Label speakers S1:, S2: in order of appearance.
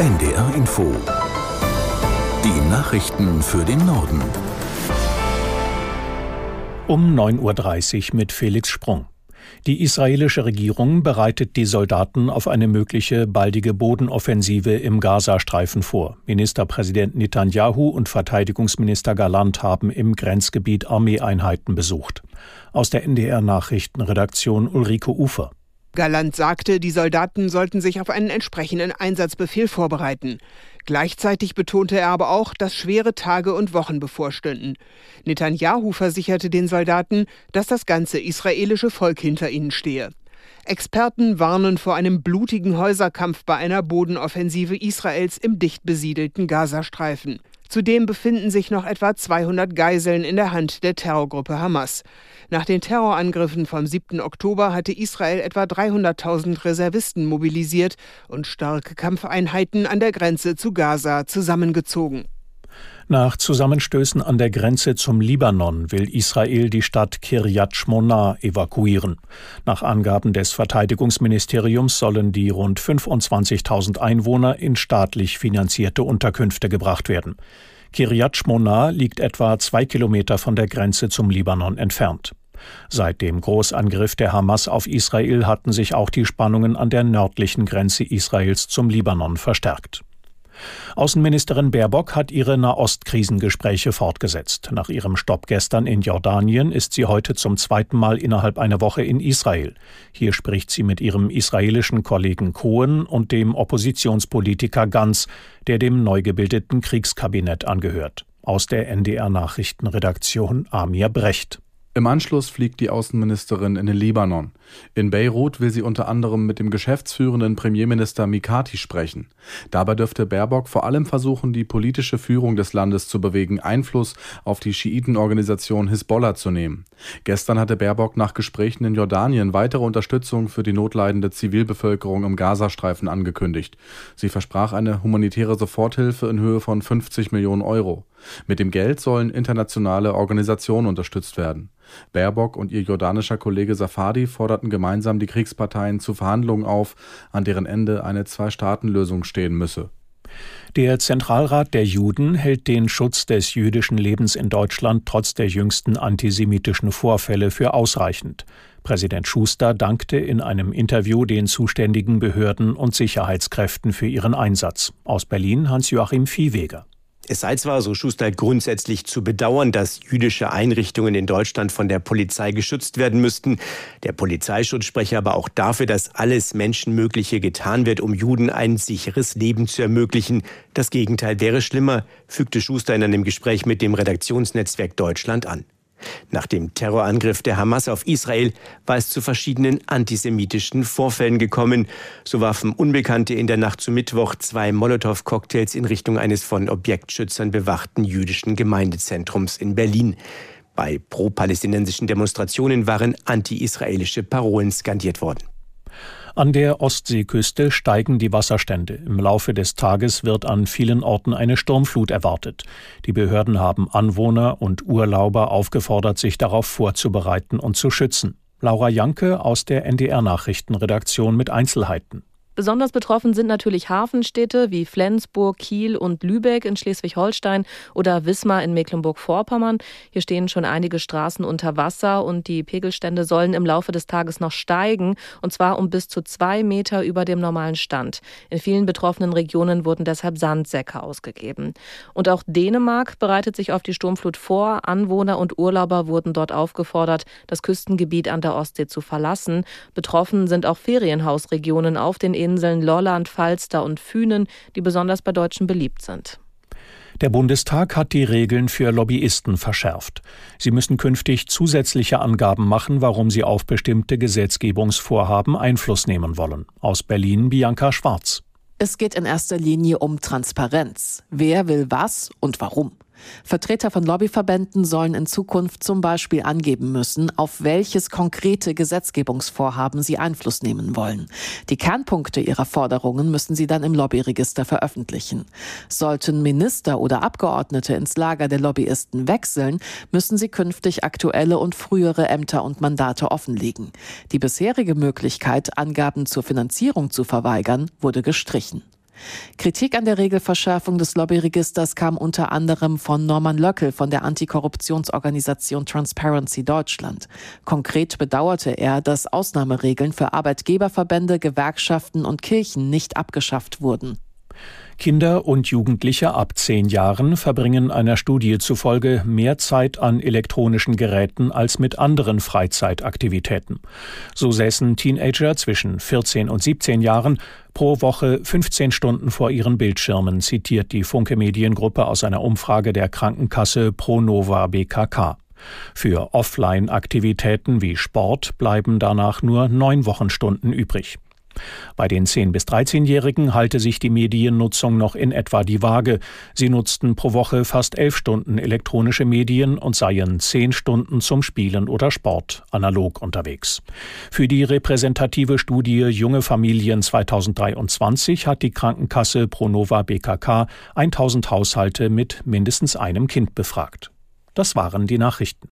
S1: NDR Info. Die Nachrichten für den Norden.
S2: Um 9.30 Uhr mit Felix Sprung. Die israelische Regierung bereitet die Soldaten auf eine mögliche baldige Bodenoffensive im Gazastreifen vor. Ministerpräsident Netanyahu und Verteidigungsminister Galant haben im Grenzgebiet Armeeeinheiten besucht. Aus der NDR Nachrichtenredaktion Ulrike Ufer.
S3: Galant sagte, die Soldaten sollten sich auf einen entsprechenden Einsatzbefehl vorbereiten. Gleichzeitig betonte er aber auch, dass schwere Tage und Wochen bevorstünden. Netanyahu versicherte den Soldaten, dass das ganze israelische Volk hinter ihnen stehe. Experten warnen vor einem blutigen Häuserkampf bei einer Bodenoffensive Israels im dicht besiedelten Gazastreifen. Zudem befinden sich noch etwa 200 Geiseln in der Hand der Terrorgruppe Hamas. Nach den Terrorangriffen vom 7. Oktober hatte Israel etwa 300.000 Reservisten mobilisiert und starke Kampfeinheiten an der Grenze zu Gaza zusammengezogen.
S2: Nach Zusammenstößen an der Grenze zum Libanon will Israel die Stadt Kiryat Shmona evakuieren. Nach Angaben des Verteidigungsministeriums sollen die rund 25.000 Einwohner in staatlich finanzierte Unterkünfte gebracht werden. Kiryat Shmona liegt etwa zwei Kilometer von der Grenze zum Libanon entfernt. Seit dem Großangriff der Hamas auf Israel hatten sich auch die Spannungen an der nördlichen Grenze Israels zum Libanon verstärkt. Außenministerin Baerbock hat ihre Nahostkrisengespräche fortgesetzt. Nach ihrem Stopp gestern in Jordanien ist sie heute zum zweiten Mal innerhalb einer Woche in Israel. Hier spricht sie mit ihrem israelischen Kollegen Cohen und dem Oppositionspolitiker Ganz, der dem neu gebildeten Kriegskabinett angehört. Aus der NDR Nachrichtenredaktion Amir Brecht.
S4: Im Anschluss fliegt die Außenministerin in den Libanon. In Beirut will sie unter anderem mit dem geschäftsführenden Premierminister Mikati sprechen. Dabei dürfte Baerbock vor allem versuchen, die politische Führung des Landes zu bewegen, Einfluss auf die Schiitenorganisation Hisbollah zu nehmen. Gestern hatte Baerbock nach Gesprächen in Jordanien weitere Unterstützung für die notleidende Zivilbevölkerung im Gazastreifen angekündigt. Sie versprach eine humanitäre Soforthilfe in Höhe von 50 Millionen Euro. Mit dem Geld sollen internationale Organisationen unterstützt werden. Baerbock und ihr jordanischer Kollege Safadi forderten gemeinsam die Kriegsparteien zu Verhandlungen auf, an deren Ende eine Zwei-Staaten-Lösung stehen müsse.
S2: Der Zentralrat der Juden hält den Schutz des jüdischen Lebens in Deutschland trotz der jüngsten antisemitischen Vorfälle für ausreichend. Präsident Schuster dankte in einem Interview den zuständigen Behörden und Sicherheitskräften für ihren Einsatz. Aus Berlin Hans-Joachim Viehweger.
S5: Es sei zwar, so Schuster, grundsätzlich zu bedauern, dass jüdische Einrichtungen in Deutschland von der Polizei geschützt werden müssten. Der Polizeischutz spreche aber auch dafür, dass alles Menschenmögliche getan wird, um Juden ein sicheres Leben zu ermöglichen. Das Gegenteil wäre schlimmer, fügte Schuster in einem Gespräch mit dem Redaktionsnetzwerk Deutschland an. Nach dem Terrorangriff der Hamas auf Israel war es zu verschiedenen antisemitischen Vorfällen gekommen. So warfen Unbekannte in der Nacht zu Mittwoch zwei Molotow-Cocktails in Richtung eines von Objektschützern bewachten jüdischen Gemeindezentrums in Berlin. Bei pro-palästinensischen Demonstrationen waren anti-israelische Parolen skandiert worden.
S2: An der Ostseeküste steigen die Wasserstände. Im Laufe des Tages wird an vielen Orten eine Sturmflut erwartet. Die Behörden haben Anwohner und Urlauber aufgefordert, sich darauf vorzubereiten und zu schützen. Laura Janke aus der NDR Nachrichtenredaktion mit Einzelheiten.
S6: Besonders betroffen sind natürlich Hafenstädte wie Flensburg, Kiel und Lübeck in Schleswig-Holstein oder Wismar in Mecklenburg-Vorpommern. Hier stehen schon einige Straßen unter Wasser und die Pegelstände sollen im Laufe des Tages noch steigen und zwar um bis zu zwei Meter über dem normalen Stand. In vielen betroffenen Regionen wurden deshalb Sandsäcke ausgegeben. Und auch Dänemark bereitet sich auf die Sturmflut vor. Anwohner und Urlauber wurden dort aufgefordert, das Küstengebiet an der Ostsee zu verlassen. Betroffen sind auch Ferienhausregionen auf den Inseln Lolland, Falster und Fünen, die besonders bei Deutschen beliebt sind.
S2: Der Bundestag hat die Regeln für Lobbyisten verschärft. Sie müssen künftig zusätzliche Angaben machen, warum sie auf bestimmte Gesetzgebungsvorhaben Einfluss nehmen wollen. Aus Berlin Bianca Schwarz.
S7: Es geht in erster Linie um Transparenz. Wer will was und warum? Vertreter von Lobbyverbänden sollen in Zukunft zum Beispiel angeben müssen, auf welches konkrete Gesetzgebungsvorhaben sie Einfluss nehmen wollen. Die Kernpunkte ihrer Forderungen müssen sie dann im Lobbyregister veröffentlichen. Sollten Minister oder Abgeordnete ins Lager der Lobbyisten wechseln, müssen sie künftig aktuelle und frühere Ämter und Mandate offenlegen. Die bisherige Möglichkeit, Angaben zur Finanzierung zu verweigern, wurde gestrichen. Kritik an der Regelverschärfung des Lobbyregisters kam unter anderem von Norman Löckel von der Antikorruptionsorganisation Transparency Deutschland. Konkret bedauerte er, dass Ausnahmeregeln für Arbeitgeberverbände, Gewerkschaften und Kirchen nicht abgeschafft wurden.
S2: Kinder und Jugendliche ab zehn Jahren verbringen einer Studie zufolge mehr Zeit an elektronischen Geräten als mit anderen Freizeitaktivitäten. So säßen Teenager zwischen 14 und 17 Jahren pro Woche 15 Stunden vor ihren Bildschirmen, zitiert die Funke Mediengruppe aus einer Umfrage der Krankenkasse Pronova BKK. Für Offline-Aktivitäten wie Sport bleiben danach nur neun Wochenstunden übrig. Bei den 10- bis 13-Jährigen halte sich die Mediennutzung noch in etwa die Waage. Sie nutzten pro Woche fast elf Stunden elektronische Medien und seien zehn Stunden zum Spielen oder Sport analog unterwegs. Für die repräsentative Studie Junge Familien 2023 hat die Krankenkasse Pronova BKK 1000 Haushalte mit mindestens einem Kind befragt. Das waren die Nachrichten.